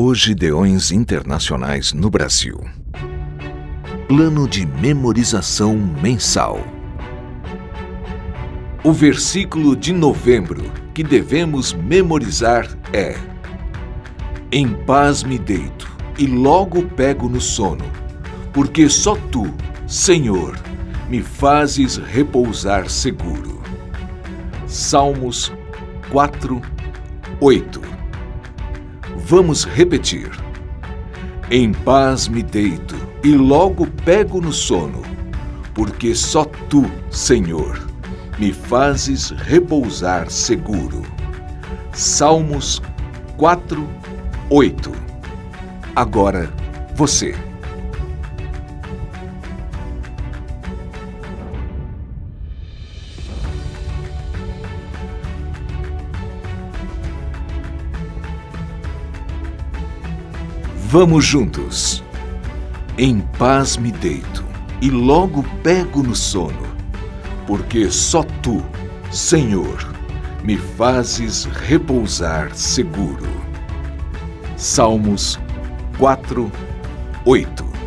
Hoje Deões Internacionais no Brasil. Plano de memorização mensal. O versículo de novembro que devemos memorizar é: Em paz me deito e logo pego no sono, porque só tu, Senhor, me fazes repousar seguro. Salmos 4, 8. Vamos repetir. Em paz me deito e logo pego no sono, porque só tu, Senhor, me fazes repousar seguro. Salmos 4, 8. Agora você. Vamos juntos. Em paz me deito e logo pego no sono, porque só tu, Senhor, me fazes repousar seguro. Salmos 4, 8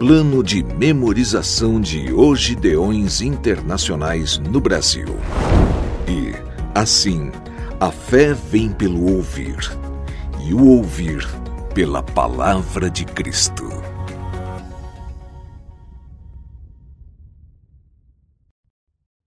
Plano de memorização de Ogideões Internacionais no Brasil. E, assim, a fé vem pelo ouvir, e o ouvir pela palavra de Cristo.